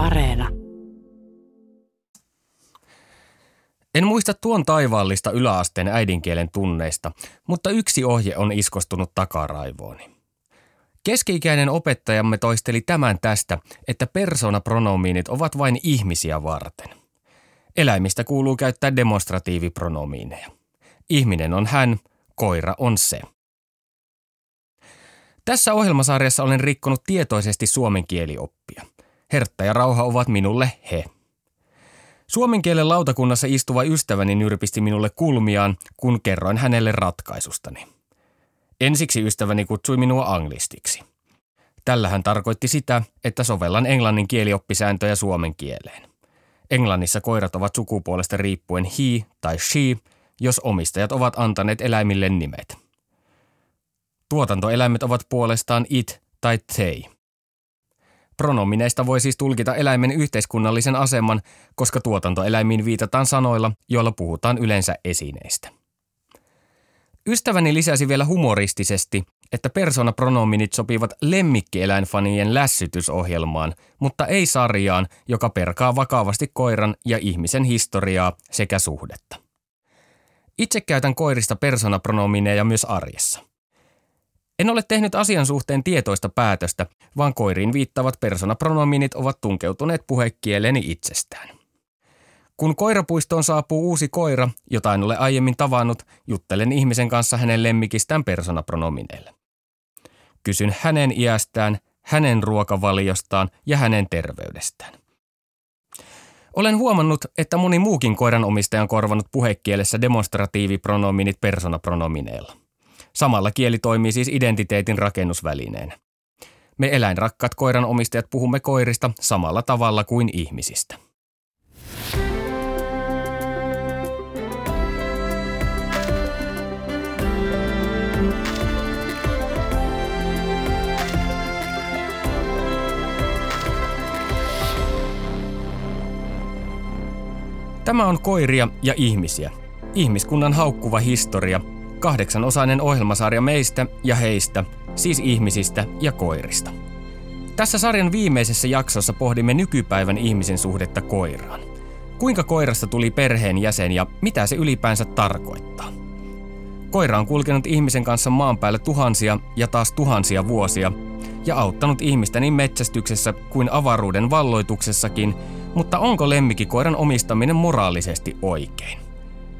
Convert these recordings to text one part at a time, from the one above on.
Areena. En muista tuon taivaallista yläasteen äidinkielen tunneista, mutta yksi ohje on iskostunut takaraivooni. Keski-ikäinen opettajamme toisteli tämän tästä, että persoonapronomiinit ovat vain ihmisiä varten. Eläimistä kuuluu käyttää demonstratiivipronomiineja. Ihminen on hän, koira on se. Tässä ohjelmasarjassa olen rikkonut tietoisesti suomen kielioppia. Hertta ja rauha ovat minulle he. Suomen kielen lautakunnassa istuva ystäväni nyrpisti minulle kulmiaan, kun kerroin hänelle ratkaisustani. Ensiksi ystäväni kutsui minua anglistiksi. Tällä hän tarkoitti sitä, että sovellan englannin kielioppisääntöjä suomen kieleen. Englannissa koirat ovat sukupuolesta riippuen he tai she, jos omistajat ovat antaneet eläimille nimet. Tuotantoeläimet ovat puolestaan it tai they. Pronomineista voi siis tulkita eläimen yhteiskunnallisen aseman, koska tuotantoeläimiin viitataan sanoilla, joilla puhutaan yleensä esineistä. Ystäväni lisäsi vielä humoristisesti, että persoonapronominit sopivat lemmikkieläinfanien lässytysohjelmaan, mutta ei sarjaan, joka perkaa vakavasti koiran ja ihmisen historiaa sekä suhdetta. Itse käytän koirista persoonapronomineja myös arjessa. En ole tehnyt asian suhteen tietoista päätöstä, vaan koiriin viittavat persoonapronominit ovat tunkeutuneet puhekieleeni itsestään. Kun koirapuistoon saapuu uusi koira, jota en ole aiemmin tavannut, juttelen ihmisen kanssa hänen lemmikistään persoonapronomineille. Kysyn hänen iästään, hänen ruokavaliostaan ja hänen terveydestään. Olen huomannut, että moni muukin koiran omistajan korvanut puhekielessä demonstratiivipronominit persoonapronomineilla. Samalla kieli toimii siis identiteetin rakennusvälineenä. Me eläinrakkaat koiran omistajat puhumme koirista samalla tavalla kuin ihmisistä. Tämä on koiria ja ihmisiä. Ihmiskunnan haukkuva historia, kahdeksanosainen ohjelmasarja meistä ja heistä, siis ihmisistä ja koirista. Tässä sarjan viimeisessä jaksossa pohdimme nykypäivän ihmisen suhdetta koiraan. Kuinka koirasta tuli perheen jäsen ja mitä se ylipäänsä tarkoittaa? Koira on kulkenut ihmisen kanssa maan päällä tuhansia ja taas tuhansia vuosia ja auttanut ihmistä niin metsästyksessä kuin avaruuden valloituksessakin, mutta onko lemmikikoiran omistaminen moraalisesti oikein?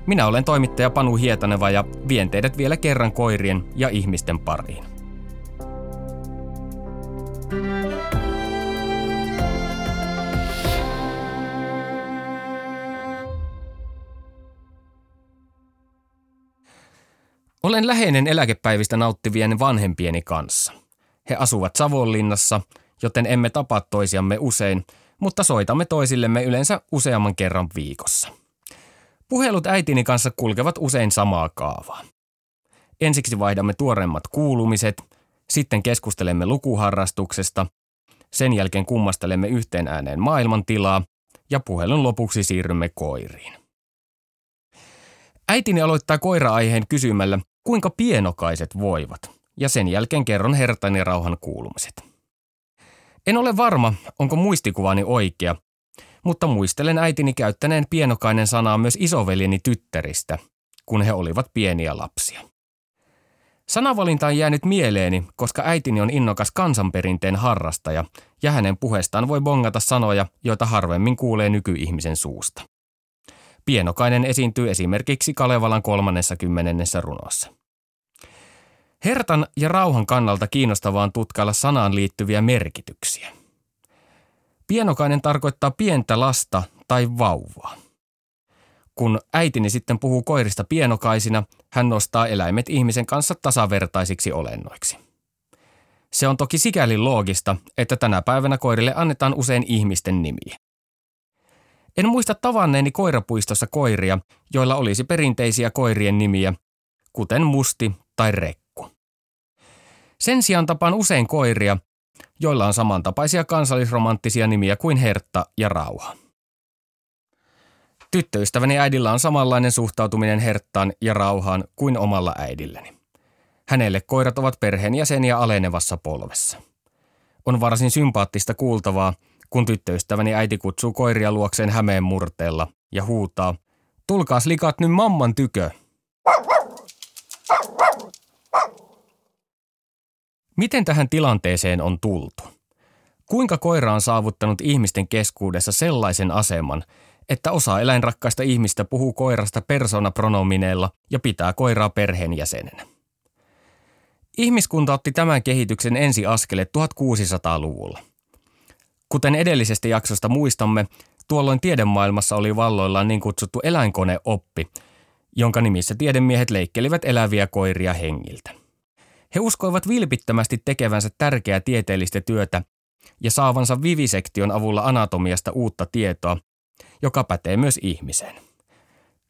Minä olen toimittaja Panu Hietaneva ja vien teidät vielä kerran koirien ja ihmisten pariin. Olen läheinen eläkepäivistä nauttivien vanhempieni kanssa. He asuvat Savonlinnassa, joten emme tapaa toisiamme usein, mutta soitamme toisillemme yleensä useamman kerran viikossa. Puhelut äitini kanssa kulkevat usein samaa kaavaa. Ensiksi vaihdamme tuoreimmat kuulumiset, sitten keskustelemme lukuharrastuksesta, sen jälkeen kummastelemme yhteen ääneen maailmantilaa ja puhelun lopuksi siirrymme koiriin. Äitini aloittaa koira-aiheen kysymällä, kuinka pienokaiset voivat, ja sen jälkeen kerron hertani rauhan kuulumiset. En ole varma, onko muistikuvani oikea, mutta muistelen äitini käyttäneen pienokainen sanaa myös isoveljeni tyttäristä, kun he olivat pieniä lapsia. Sanavalinta on jäänyt mieleeni, koska äitini on innokas kansanperinteen harrastaja ja hänen puheestaan voi bongata sanoja, joita harvemmin kuulee nykyihmisen suusta. Pienokainen esiintyy esimerkiksi Kalevalan kolmannessa kymmenennessä runossa. Hertan ja rauhan kannalta kiinnostavaa on tutkailla sanaan liittyviä merkityksiä. Pienokainen tarkoittaa pientä lasta tai vauvaa. Kun äitini sitten puhuu koirista pienokaisina, hän nostaa eläimet ihmisen kanssa tasavertaisiksi olennoiksi. Se on toki sikäli loogista, että tänä päivänä koirille annetaan usein ihmisten nimiä. En muista tavanneeni koirapuistossa koiria, joilla olisi perinteisiä koirien nimiä, kuten Musti tai Rekku. Sen sijaan tapaan usein koiria, joilla on samantapaisia kansallisromanttisia nimiä kuin Hertta ja Rauha. Tyttöystäväni äidillä on samanlainen suhtautuminen Herttaan ja Rauhaan kuin omalla äidilläni. Hänelle koirat ovat perheenjäseniä alenevassa polvessa. On varsin sympaattista kuultavaa, kun tyttöystäväni äiti kutsuu koiria luokseen hämeen murteella ja huutaa, tulkaas likat nyt mamman tykö. Miten tähän tilanteeseen on tultu? Kuinka koira on saavuttanut ihmisten keskuudessa sellaisen aseman, että osa eläinrakkaista ihmistä puhuu koirasta persoonapronomineilla ja pitää koiraa perheenjäsenenä? Ihmiskunta otti tämän kehityksen ensi askele 1600-luvulla. Kuten edellisestä jaksosta muistamme, tuolloin tiedemaailmassa oli valloillaan niin kutsuttu eläinkoneoppi, jonka nimissä tiedemiehet leikkelivät eläviä koiria hengiltä. He uskoivat vilpittömästi tekevänsä tärkeää tieteellistä työtä ja saavansa vivisektion avulla anatomiasta uutta tietoa, joka pätee myös ihmiseen.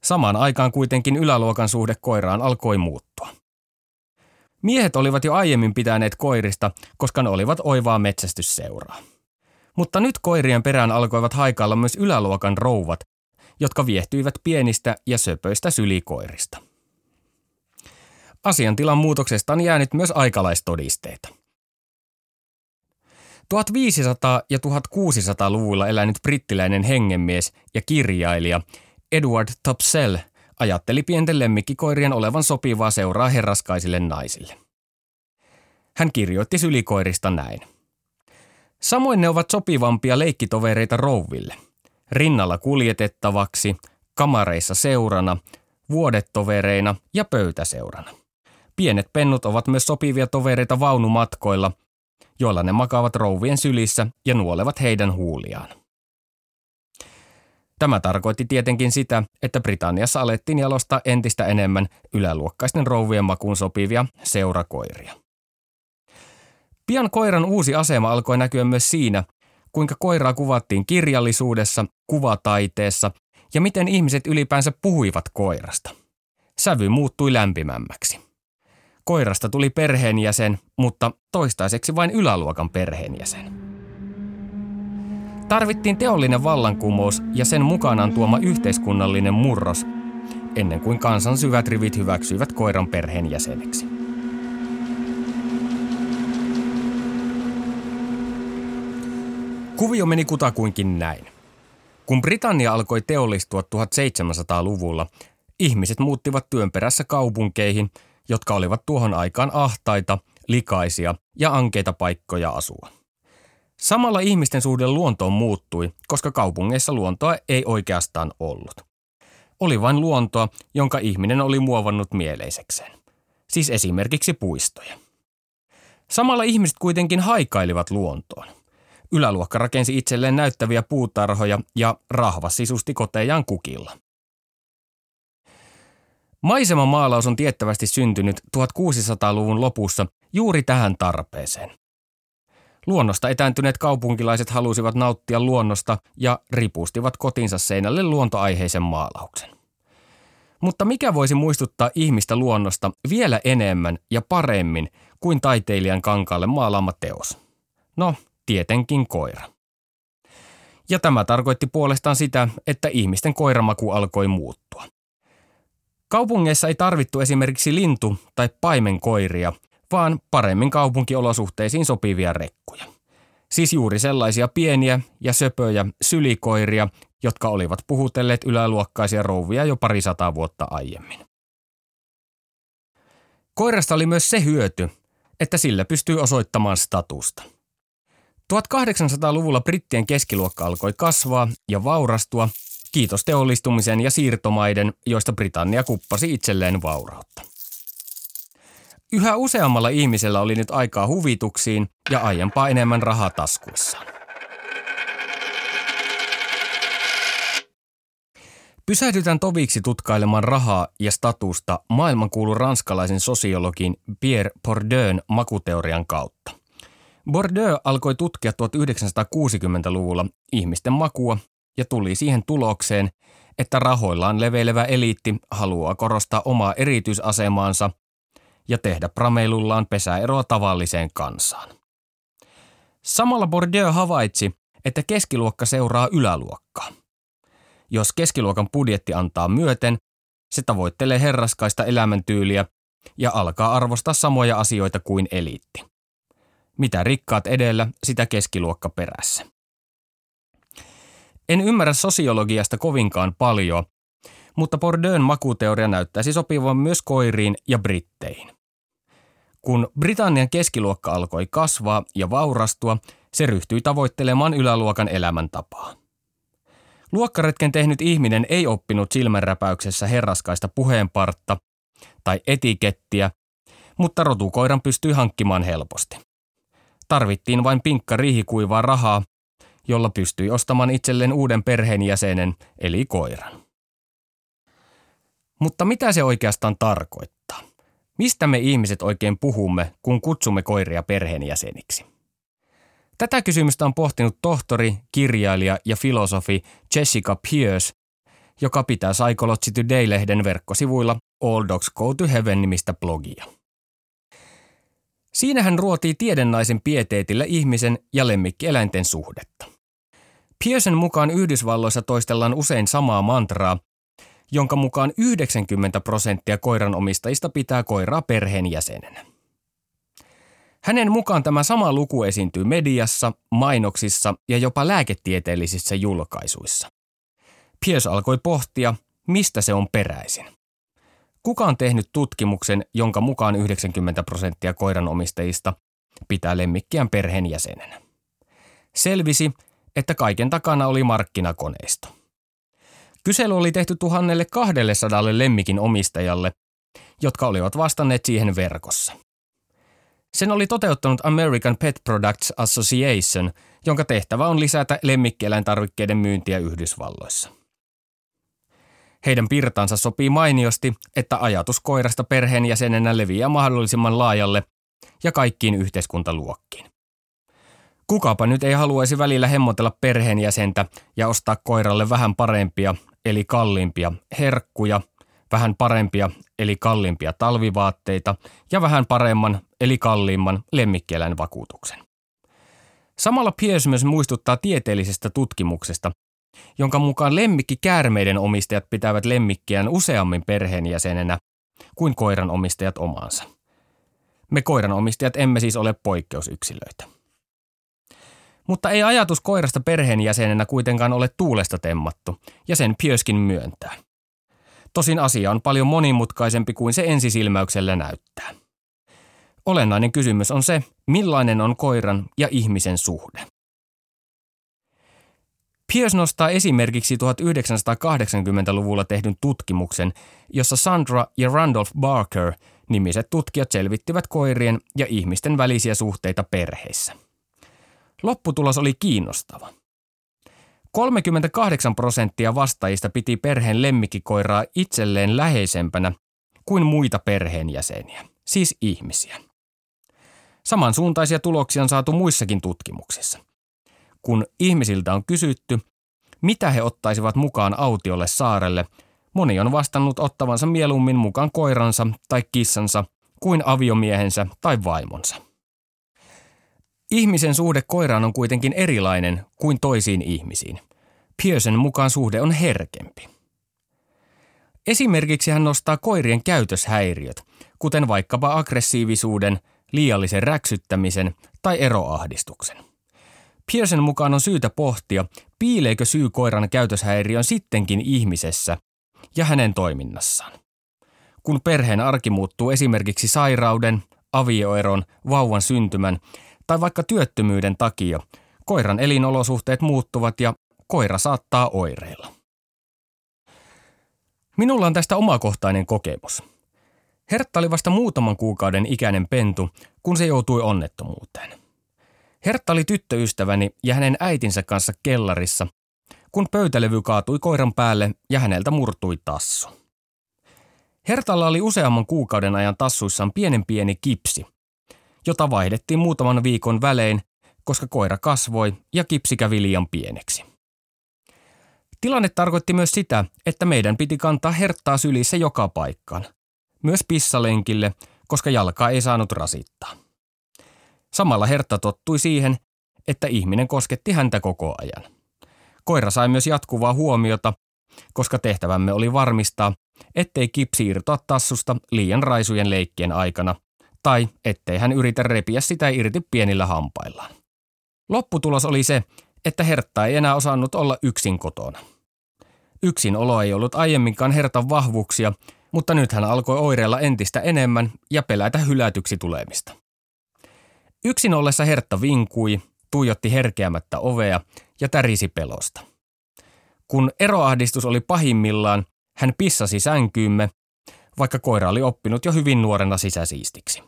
Samaan aikaan kuitenkin yläluokan suhde koiraan alkoi muuttua. Miehet olivat jo aiemmin pitäneet koirista, koska ne olivat oivaa metsästysseuraa. Mutta nyt koirien perään alkoivat haikailla myös yläluokan rouvat, jotka viehtyivät pienistä ja söpöistä sylikoirista. Asiantilan muutoksesta on jäänyt myös aikalaistodisteita. 1500- ja 1600-luvulla elänyt brittiläinen hengenmies ja kirjailija Edward Topsell ajatteli pienten lemmikkikoirien olevan sopivaa seuraa herraskaisille naisille. Hän kirjoitti sylikoirista näin. Samoin ne ovat sopivampia leikkitovereita rouville. Rinnalla kuljetettavaksi, kamareissa seurana, vuodettovereina ja pöytäseurana. Pienet pennut ovat myös sopivia tovereita vaunumatkoilla, joilla ne makaavat rouvien sylissä ja nuolevat heidän huuliaan. Tämä tarkoitti tietenkin sitä, että Britanniassa alettiin jalostaa entistä enemmän yläluokkaisten rouvien makuun sopivia seurakoiria. Pian koiran uusi asema alkoi näkyä myös siinä, kuinka koiraa kuvattiin kirjallisuudessa, kuvataiteessa ja miten ihmiset ylipäänsä puhuivat koirasta. Sävy muuttui lämpimämmäksi. Koirasta tuli perheenjäsen, mutta toistaiseksi vain yläluokan perheenjäsen. Tarvittiin teollinen vallankumous ja sen mukanaan tuoma yhteiskunnallinen murros, ennen kuin kansan syvät rivit hyväksyivät koiran perheenjäseneksi. Kuvio meni kutakuinkin näin. Kun Britannia alkoi teollistua 1700-luvulla, ihmiset muuttivat työn perässä kaupunkeihin, jotka olivat tuohon aikaan ahtaita, likaisia ja ankeita paikkoja asua. Samalla ihmisten suhde luontoon muuttui, koska kaupungeissa luontoa ei oikeastaan ollut. Oli vain luontoa, jonka ihminen oli muovannut mieleisekseen. Siis esimerkiksi puistoja. Samalla ihmiset kuitenkin haikailivat luontoon. Yläluokka rakensi itselleen näyttäviä puutarhoja ja rahvas sisusti kotejaan kukilla. Maisemamaalaus on tiettävästi syntynyt 1600-luvun lopussa juuri tähän tarpeeseen. Luonnosta etääntyneet kaupunkilaiset halusivat nauttia luonnosta ja ripustivat kotinsa seinälle luontoaiheisen maalauksen. Mutta mikä voisi muistuttaa ihmistä luonnosta vielä enemmän ja paremmin kuin taiteilijan kankaalle maalaama teos? No, tietenkin koira. Ja tämä tarkoitti puolestaan sitä, että ihmisten koiramaku alkoi muuttua. Kaupungeissa ei tarvittu esimerkiksi lintu- tai paimenkoiria, vaan paremmin kaupunkiolosuhteisiin sopivia rekkuja. Siis juuri sellaisia pieniä ja söpöjä sylikoiria, jotka olivat puhutelleet yläluokkaisia rouvia jo parisataa vuotta aiemmin. Koirasta oli myös se hyöty, että sillä pystyy osoittamaan statusta. 1800-luvulla brittien keskiluokka alkoi kasvaa ja vaurastua, kiitos teollistumisen ja siirtomaiden, joista Britannia kuppasi itselleen vaurautta. Yhä useammalla ihmisellä oli nyt aikaa huvituksiin ja aiempaa enemmän rahaa taskuissaan. Pysähdytään toviksi tutkailemaan rahaa ja statusta maailmankuulun ranskalaisen sosiologin Pierre Bourdieu'n makuteorian kautta. Bourdieu alkoi tutkia 1960-luvulla ihmisten makua ja tuli siihen tulokseen, että rahoillaan leveilevä eliitti haluaa korostaa omaa erityisasemaansa ja tehdä prameilullaan pesäeroa tavalliseen kansaan. Samalla Bourdieu havaitsi, että keskiluokka seuraa yläluokkaa. Jos keskiluokan budjetti antaa myöten, se tavoittelee herraskaista elämäntyyliä ja alkaa arvostaa samoja asioita kuin eliitti. Mitä rikkaat edellä, sitä keskiluokka perässä. En ymmärrä sosiologiasta kovinkaan paljon, mutta Bordeauxn makuteoria näyttäisi sopivan myös koiriin ja britteihin. Kun Britannian keskiluokka alkoi kasvaa ja vaurastua, se ryhtyi tavoittelemaan yläluokan elämäntapaa. Luokkaretken tehnyt ihminen ei oppinut silmänräpäyksessä herraskaista puheenpartta tai etikettiä, mutta rotukoiran pystyi hankkimaan helposti. Tarvittiin vain pinkka riihikuivaa rahaa, jolla pystyi ostamaan itselleen uuden perheenjäsenen, eli koiran. Mutta mitä se oikeastaan tarkoittaa? Mistä me ihmiset oikein puhumme, kun kutsumme koiria perheenjäseniksi? Tätä kysymystä on pohtinut tohtori, kirjailija ja filosofi Jessica Pierce, joka pitää Psychology Today-lehden verkkosivuilla All Dogs Go to Heaven nimistä blogia. Siinä hän ruotii tiedennaisen pieteetillä ihmisen ja lemmikkieläinten suhdetta. Piercen mukaan Yhdysvalloissa toistellaan usein samaa mantraa, jonka mukaan 90 prosenttia koiranomistajista pitää koiraa perheenjäsenenä. Hänen mukaan tämä sama luku esiintyy mediassa, mainoksissa ja jopa lääketieteellisissä julkaisuissa. Pierce alkoi pohtia, mistä se on peräisin. Kuka on tehnyt tutkimuksen, jonka mukaan 90 prosenttia koiranomistajista pitää lemmikkiään perheenjäsenenä? Selvisi, että kaiken takana oli markkinakoneisto. Kysely oli tehty 1200 lemmikin omistajalle, jotka olivat vastanneet siihen verkossa. Sen oli toteuttanut American Pet Products Association, jonka tehtävä on lisätä lemmikkieläintarvikkeiden myyntiä Yhdysvalloissa. Heidän pirtansa sopii mainiosti, että ajatus koirasta perheenjäsenenä leviää mahdollisimman laajalle ja kaikkiin yhteiskuntaluokkiin. Kukapa nyt ei haluaisi välillä hemmotella perheenjäsentä ja ostaa koiralle vähän parempia, eli kalliimpia herkkuja, vähän parempia, eli kalliimpia talvivaatteita ja vähän paremman, eli kalliimman vakuutuksen. Samalla Pierce myös muistuttaa tieteellisestä tutkimuksesta, jonka mukaan lemmikki käärmeiden omistajat pitävät lemmikkiään useammin perheenjäsenenä kuin koiran omistajat omaansa. Me koiran omistajat emme siis ole poikkeusyksilöitä. Mutta ei ajatus koirasta perheenjäsenenä kuitenkaan ole tuulesta temmattu, ja sen Piöskin myöntää. Tosin asia on paljon monimutkaisempi kuin se ensisilmäyksellä näyttää. Olennainen kysymys on se, millainen on koiran ja ihmisen suhde. Pierce nostaa esimerkiksi 1980-luvulla tehdyn tutkimuksen, jossa Sandra ja Randolph Barker nimiset tutkijat selvittivät koirien ja ihmisten välisiä suhteita perheissä. Lopputulos oli kiinnostava. 38 prosenttia vastaajista piti perheen lemmikkikoiraa itselleen läheisempänä kuin muita perheenjäseniä, siis ihmisiä. Samansuuntaisia tuloksia on saatu muissakin tutkimuksissa – kun ihmisiltä on kysytty, mitä he ottaisivat mukaan autiolle saarelle, moni on vastannut ottavansa mieluummin mukaan koiransa tai kissansa kuin aviomiehensä tai vaimonsa. Ihmisen suhde koiraan on kuitenkin erilainen kuin toisiin ihmisiin. Pearson mukaan suhde on herkempi. Esimerkiksi hän nostaa koirien käytöshäiriöt, kuten vaikkapa aggressiivisuuden, liiallisen räksyttämisen tai eroahdistuksen. Pearson mukaan on syytä pohtia, piileekö syy koiran käytöshäiriön sittenkin ihmisessä ja hänen toiminnassaan. Kun perheen arki muuttuu esimerkiksi sairauden, avioeron, vauvan syntymän tai vaikka työttömyyden takia, koiran elinolosuhteet muuttuvat ja koira saattaa oireilla. Minulla on tästä omakohtainen kokemus. Hertta oli vasta muutaman kuukauden ikäinen pentu, kun se joutui onnettomuuteen. Hertta oli tyttöystäväni ja hänen äitinsä kanssa kellarissa, kun pöytälevy kaatui koiran päälle ja häneltä murtui tassu. Hertalla oli useamman kuukauden ajan tassuissaan pienen pieni kipsi, jota vaihdettiin muutaman viikon välein, koska koira kasvoi ja kipsi kävi liian pieneksi. Tilanne tarkoitti myös sitä, että meidän piti kantaa herttaa sylissä joka paikkaan, myös pissalenkille, koska jalkaa ei saanut rasittaa. Samalla Hertta tottui siihen, että ihminen kosketti häntä koko ajan. Koira sai myös jatkuvaa huomiota, koska tehtävämme oli varmistaa, ettei kipsi irtoa tassusta liian raisujen leikkien aikana, tai ettei hän yritä repiä sitä irti pienillä hampaillaan. Lopputulos oli se, että Hertta ei enää osannut olla yksin kotona. Yksin olo ei ollut aiemminkaan Hertan vahvuuksia, mutta nyt hän alkoi oireilla entistä enemmän ja pelätä hylätyksi tulemista. Yksin ollessa Hertta vinkui, tuijotti herkeämättä ovea ja tärisi pelosta. Kun eroahdistus oli pahimmillaan, hän pissasi sänkyymme, vaikka koira oli oppinut jo hyvin nuorena sisäsiistiksi.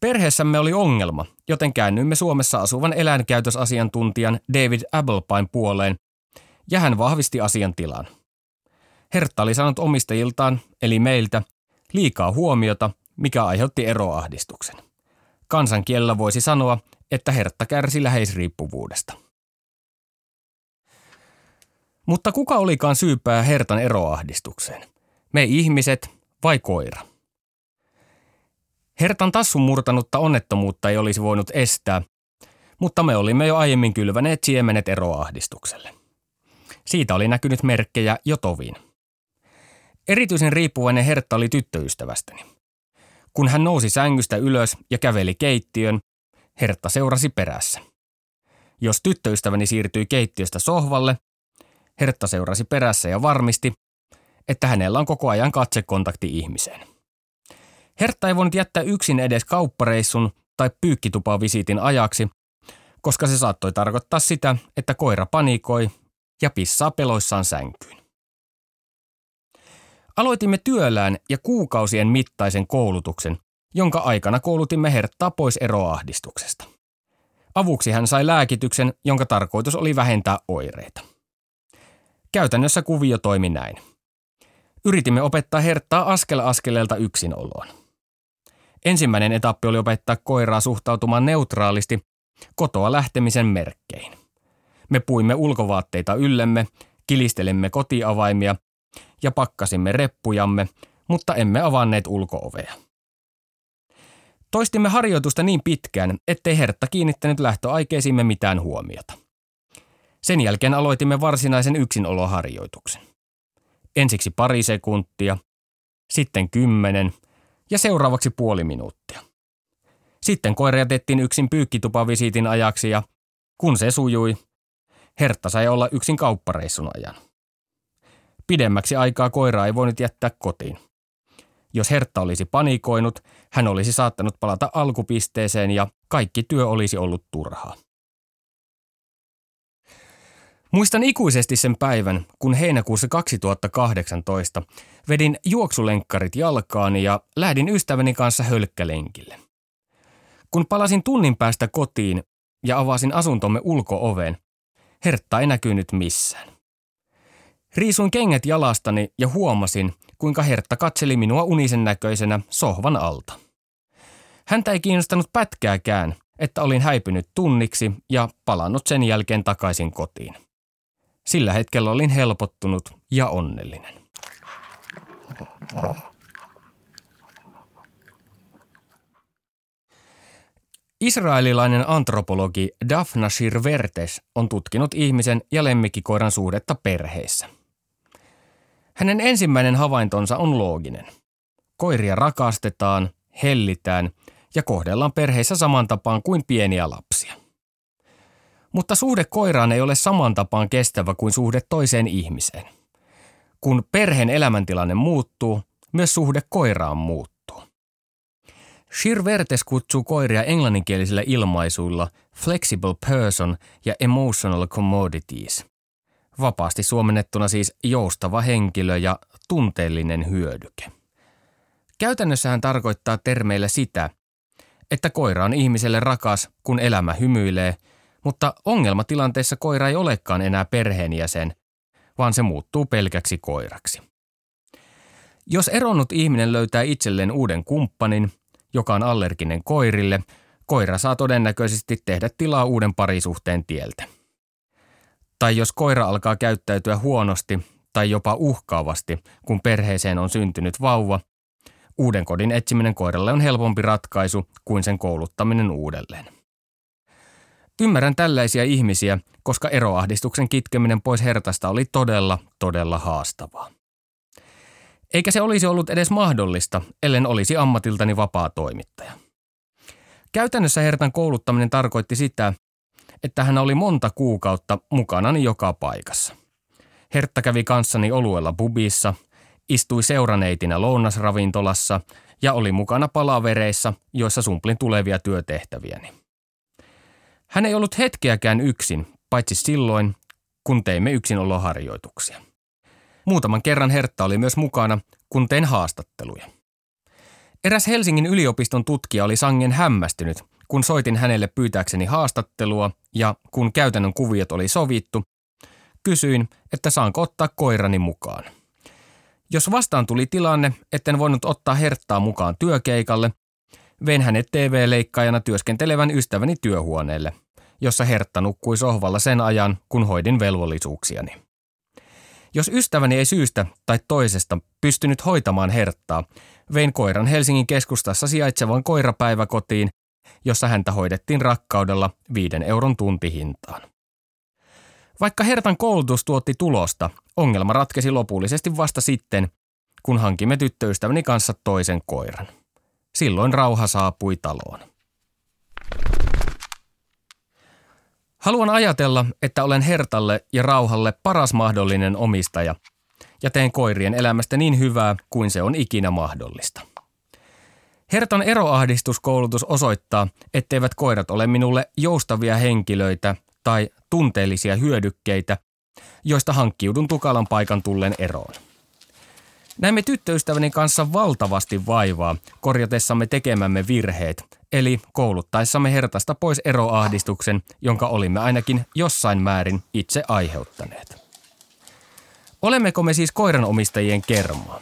Perheessämme oli ongelma, joten käännyimme Suomessa asuvan eläinkäytösasiantuntijan David Applepine puoleen, ja hän vahvisti asiantilan. Hertta oli saanut omistajiltaan, eli meiltä, liikaa huomiota, mikä aiheutti eroahdistuksen. Kansankielellä voisi sanoa, että Hertta kärsi läheisriippuvuudesta. Mutta kuka olikaan syypää Hertan eroahdistukseen? Me ihmiset vai koira? Hertan tassun murtanutta onnettomuutta ei olisi voinut estää, mutta me olimme jo aiemmin kylväneet siemenet eroahdistukselle. Siitä oli näkynyt merkkejä jo tovin. Erityisen riippuvainen Hertta oli tyttöystävästäni. Kun hän nousi sängystä ylös ja käveli keittiön, Hertta seurasi perässä. Jos tyttöystäväni siirtyi keittiöstä sohvalle, Hertta seurasi perässä ja varmisti, että hänellä on koko ajan katsekontakti ihmiseen. Hertta ei voinut jättää yksin edes kauppareissun tai pyykkitupavisiitin ajaksi, koska se saattoi tarkoittaa sitä, että koira panikoi ja pissaa peloissaan sänkyyn. Aloitimme työllään ja kuukausien mittaisen koulutuksen, jonka aikana koulutimme Herttaa pois eroahdistuksesta. Avuksi hän sai lääkityksen, jonka tarkoitus oli vähentää oireita. Käytännössä kuvio toimi näin. Yritimme opettaa Herttaa askel askeleelta yksinoloon. Ensimmäinen etappi oli opettaa koiraa suhtautumaan neutraalisti kotoa lähtemisen merkkein. Me puimme ulkovaatteita yllemme, kilistelemme kotiavaimia ja pakkasimme reppujamme, mutta emme avanneet ulkoovea. Toistimme harjoitusta niin pitkään, ettei Hertta kiinnittänyt lähtöaikeisiimme mitään huomiota. Sen jälkeen aloitimme varsinaisen yksinoloharjoituksen. Ensiksi pari sekuntia, sitten kymmenen ja seuraavaksi puoli minuuttia. Sitten koira jätettiin yksin pyykkitupavisiitin ajaksi ja kun se sujui, Hertta sai olla yksin kauppareissun ajan. Pidemmäksi aikaa koiraa ei voinut jättää kotiin. Jos Hertta olisi panikoinut, hän olisi saattanut palata alkupisteeseen ja kaikki työ olisi ollut turhaa. Muistan ikuisesti sen päivän, kun heinäkuussa 2018 vedin juoksulenkkarit jalkaani ja lähdin ystäväni kanssa hölkkälenkille. Kun palasin tunnin päästä kotiin ja avasin asuntomme ulkooven, Hertta ei näkynyt missään. Riisuin kengät jalastani ja huomasin, kuinka Hertta katseli minua unisen näköisenä sohvan alta. Häntä ei kiinnostanut pätkääkään, että olin häipynyt tunniksi ja palannut sen jälkeen takaisin kotiin. Sillä hetkellä olin helpottunut ja onnellinen. Israelilainen antropologi Daphna Shirvertes on tutkinut ihmisen ja lemmikkikoiran suhdetta perheissä. Hänen ensimmäinen havaintonsa on looginen. Koiria rakastetaan, hellitään ja kohdellaan perheissä saman tapaan kuin pieniä lapsia. Mutta suhde koiraan ei ole saman tapaan kestävä kuin suhde toiseen ihmiseen. Kun perheen elämäntilanne muuttuu, myös suhde koiraan muuttuu. Shir Vertes kutsuu koiria englanninkielisillä ilmaisuilla flexible person ja emotional commodities. Vapaasti suomennettuna siis joustava henkilö ja tunteellinen hyödyke. Käytännössä hän tarkoittaa termeillä sitä, että koira on ihmiselle rakas, kun elämä hymyilee – mutta ongelmatilanteessa koira ei olekaan enää perheenjäsen, vaan se muuttuu pelkäksi koiraksi. Jos eronnut ihminen löytää itselleen uuden kumppanin, joka on allerginen koirille, koira saa todennäköisesti tehdä tilaa uuden parisuhteen tieltä. Tai jos koira alkaa käyttäytyä huonosti tai jopa uhkaavasti, kun perheeseen on syntynyt vauva, uuden kodin etsiminen koiralle on helpompi ratkaisu kuin sen kouluttaminen uudelleen. Ymmärrän tällaisia ihmisiä, koska eroahdistuksen kitkeminen pois hertasta oli todella, todella haastavaa. Eikä se olisi ollut edes mahdollista, ellen olisi ammatiltani vapaa toimittaja. Käytännössä hertan kouluttaminen tarkoitti sitä, että hän oli monta kuukautta mukanani joka paikassa. Hertta kävi kanssani oluella bubissa, istui seuraneitinä lounasravintolassa ja oli mukana palavereissa, joissa sumplin tulevia työtehtäviäni. Hän ei ollut hetkeäkään yksin, paitsi silloin, kun teimme yksinoloharjoituksia. Muutaman kerran Hertta oli myös mukana, kun tein haastatteluja. Eräs Helsingin yliopiston tutkija oli sangen hämmästynyt, kun soitin hänelle pyytääkseni haastattelua ja kun käytännön kuviot oli sovittu, kysyin, että saanko ottaa koirani mukaan. Jos vastaan tuli tilanne, etten voinut ottaa Herttaa mukaan työkeikalle, vein hänet TV-leikkaajana työskentelevän ystäväni työhuoneelle, jossa Hertta nukkui sohvalla sen ajan, kun hoidin velvollisuuksiani. Jos ystäväni ei syystä tai toisesta pystynyt hoitamaan Herttaa, vein koiran Helsingin keskustassa sijaitsevan koirapäiväkotiin, jossa häntä hoidettiin rakkaudella viiden euron tuntihintaan. Vaikka Hertan koulutus tuotti tulosta, ongelma ratkesi lopullisesti vasta sitten, kun hankimme tyttöystäväni kanssa toisen koiran. Silloin rauha saapui taloon. Haluan ajatella, että olen Hertalle ja Rauhalle paras mahdollinen omistaja ja teen koirien elämästä niin hyvää kuin se on ikinä mahdollista. Hertan eroahdistuskoulutus osoittaa, etteivät koirat ole minulle joustavia henkilöitä tai tunteellisia hyödykkeitä, joista hankkiudun tukalan paikan tullen eroon. Näemme tyttöystäväni kanssa valtavasti vaivaa korjatessamme tekemämme virheet, eli kouluttaessamme hertasta pois eroahdistuksen, jonka olimme ainakin jossain määrin itse aiheuttaneet. Olemmeko me siis koiranomistajien kermaa?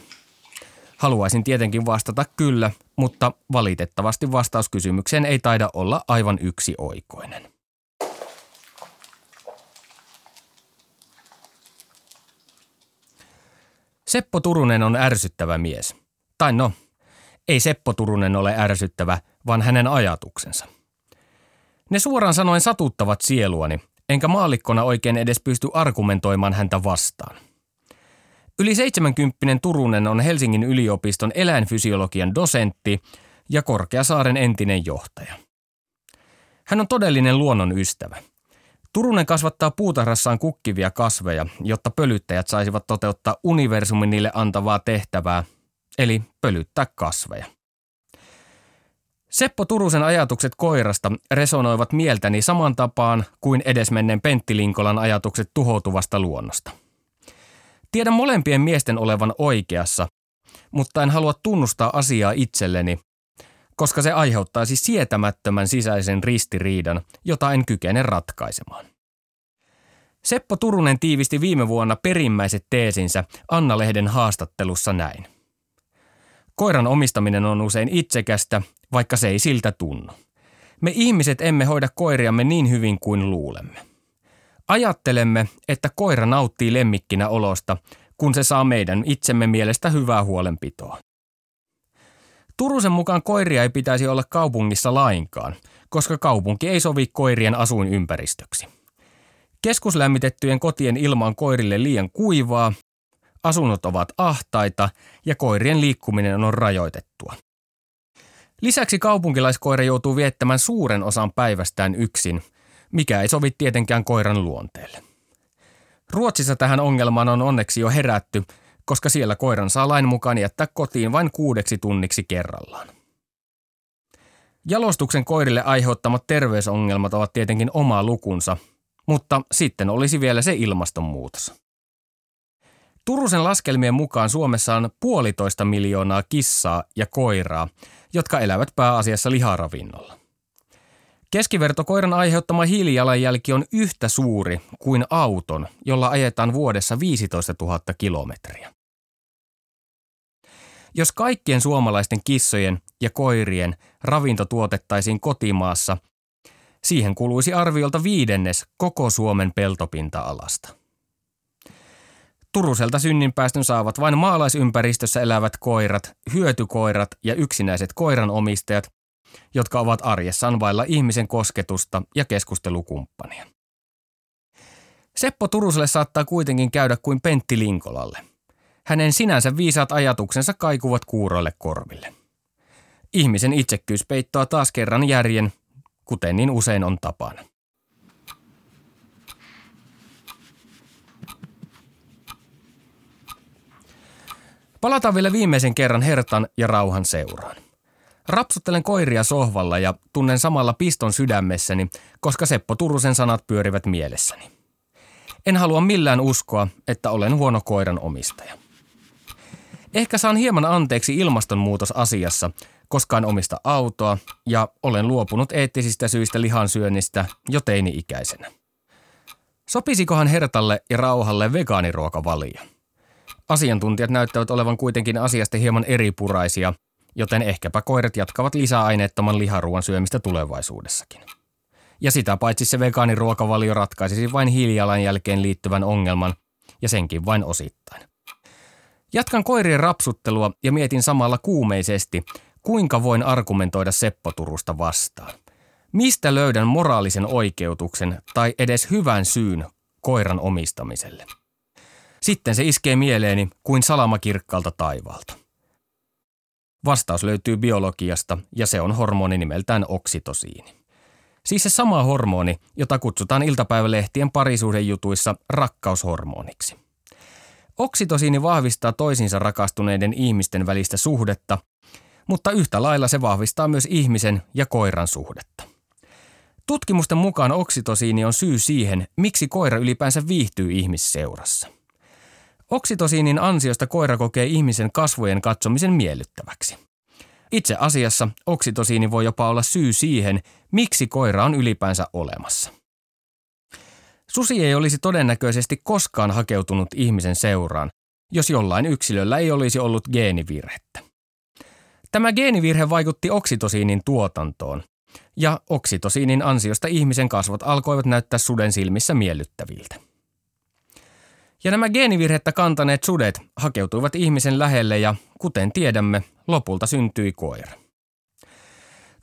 Haluaisin tietenkin vastata kyllä, mutta valitettavasti vastauskysymykseen ei taida olla aivan yksi oikoinen. Seppo Turunen on ärsyttävä mies. Tai no, ei Seppo Turunen ole ärsyttävä, vaan hänen ajatuksensa. Ne suoraan sanoen satuttavat sieluani, enkä maallikkona oikein edes pysty argumentoimaan häntä vastaan. Yli 70 Turunen on Helsingin yliopiston eläinfysiologian dosentti ja Korkeasaaren entinen johtaja. Hän on todellinen luonnon ystävä. Turunen kasvattaa puutarhassaan kukkivia kasveja, jotta pölyttäjät saisivat toteuttaa universumin niille antavaa tehtävää, eli pölyttää kasveja. Seppo Turusen ajatukset koirasta resonoivat mieltäni saman tapaan kuin edesmenneen Pentti Linkolan ajatukset tuhoutuvasta luonnosta. Tiedän molempien miesten olevan oikeassa, mutta en halua tunnustaa asiaa itselleni, koska se aiheuttaisi sietämättömän sisäisen ristiriidan, jota en kykene ratkaisemaan. Seppo Turunen tiivisti viime vuonna perimmäiset teesinsä Anna-lehden haastattelussa näin. Koiran omistaminen on usein itsekästä, vaikka se ei siltä tunnu. Me ihmiset emme hoida koiriamme niin hyvin kuin luulemme. Ajattelemme, että koira nauttii lemmikkinä olosta, kun se saa meidän itsemme mielestä hyvää huolenpitoa. Turusen mukaan koiria ei pitäisi olla kaupungissa lainkaan, koska kaupunki ei sovi koirien asuinympäristöksi. Keskuslämmitettyjen kotien ilma on koirille liian kuivaa, asunnot ovat ahtaita ja koirien liikkuminen on rajoitettua. Lisäksi kaupunkilaiskoira joutuu viettämään suuren osan päivästään yksin, mikä ei sovi tietenkään koiran luonteelle. Ruotsissa tähän ongelmaan on onneksi jo herätty, koska siellä koiran saa lain mukaan jättää kotiin vain kuudeksi tunniksi kerrallaan. Jalostuksen koirille aiheuttamat terveysongelmat ovat tietenkin oma lukunsa, mutta sitten olisi vielä se ilmastonmuutos. Turusen laskelmien mukaan Suomessa on puolitoista miljoonaa kissaa ja koiraa, jotka elävät pääasiassa liharavinnolla. Keskiverto koiran aiheuttama hiilijalanjälki on yhtä suuri kuin auton, jolla ajetaan vuodessa 15 000 kilometriä. Jos kaikkien suomalaisten kissojen ja koirien ravinto tuotettaisiin kotimaassa, siihen kuluisi arviolta viidennes koko Suomen peltopinta-alasta. Turuselta synninpäästön saavat vain maalaisympäristössä elävät koirat, hyötykoirat ja yksinäiset koiranomistajat, jotka ovat arjessaan vailla ihmisen kosketusta ja keskustelukumppania. Seppo Turuselle saattaa kuitenkin käydä kuin Pentti Linkolalle. Hänen sinänsä viisaat ajatuksensa kaikuvat kuuroille korville. Ihmisen itsekkyys peittoa taas kerran järjen, kuten niin usein on tapana. Palataan vielä viimeisen kerran Hertan ja rauhan seuraan. Rapsuttelen koiria sohvalla ja tunnen samalla piston sydämessäni, koska Seppo Turusen sanat pyörivät mielessäni. En halua millään uskoa, että olen huono koiran omistaja. Ehkä saan hieman anteeksi ilmastonmuutosasiassa, koska en omista autoa ja olen luopunut eettisistä syistä lihansyönnistä jo teini-ikäisenä. Sopisikohan Hertalle ja Rauhalle vegaaniruokavalio? Asiantuntijat näyttävät olevan kuitenkin asiasta hieman eripuraisia, joten ehkäpä koirat jatkavat lisäaineettoman liharuoan syömistä tulevaisuudessakin. Ja sitä paitsi se vegaaniruokavalio ratkaisisi vain hiilijalanjälkeen liittyvän ongelman, ja senkin vain osittain. Jatkan koirien rapsuttelua ja mietin samalla kuumeisesti, kuinka voin argumentoida Seppo Turusta vastaan. Mistä löydän moraalisen oikeutuksen tai edes hyvän syyn koiran omistamiselle? Sitten se iskee mieleeni kuin salama kirkkaalta taivaalta. Vastaus löytyy biologiasta ja se on hormoni nimeltään oksitosiini. Siis se sama hormoni, jota kutsutaan iltapäivälehtien parisuhdejutuissa rakkaushormoniksi. Oksitosiini vahvistaa toisinsa rakastuneiden ihmisten välistä suhdetta, mutta yhtä lailla se vahvistaa myös ihmisen ja koiran suhdetta. Tutkimusten mukaan oksitosiini on syy siihen, miksi koira ylipäänsä viihtyy ihmisseurassa. Oksitosiinin ansiosta koira kokee ihmisen kasvojen katsomisen miellyttäväksi. Itse asiassa oksitosiini voi jopa olla syy siihen, miksi koira on ylipäänsä olemassa. Susi ei olisi todennäköisesti koskaan hakeutunut ihmisen seuraan, jos jollain yksilöllä ei olisi ollut geenivirhettä. Tämä geenivirhe vaikutti oksitosiinin tuotantoon, ja oksitosiinin ansiosta ihmisen kasvot alkoivat näyttää suden silmissä miellyttäviltä. Ja nämä geenivirhettä kantaneet sudet hakeutuivat ihmisen lähelle ja, kuten tiedämme, lopulta syntyi koira.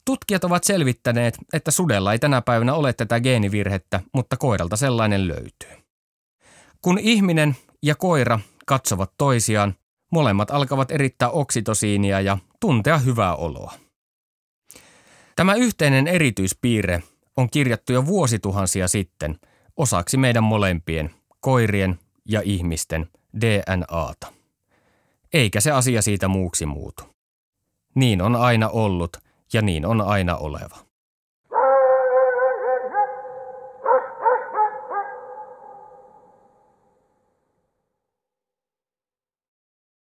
Tutkijat ovat selvittäneet, että sudella ei tänä päivänä ole tätä geenivirhettä, mutta koiralta sellainen löytyy. Kun ihminen ja koira katsovat toisiaan, molemmat alkavat erittää oksitosiinia ja tuntea hyvää oloa. Tämä yhteinen erityispiirre on kirjattu jo vuosituhansia sitten osaksi meidän molempien, koirien ja ihmisten, DNAta. Eikä se asia siitä muuksi muutu. Niin on aina ollut ja niin on aina oleva.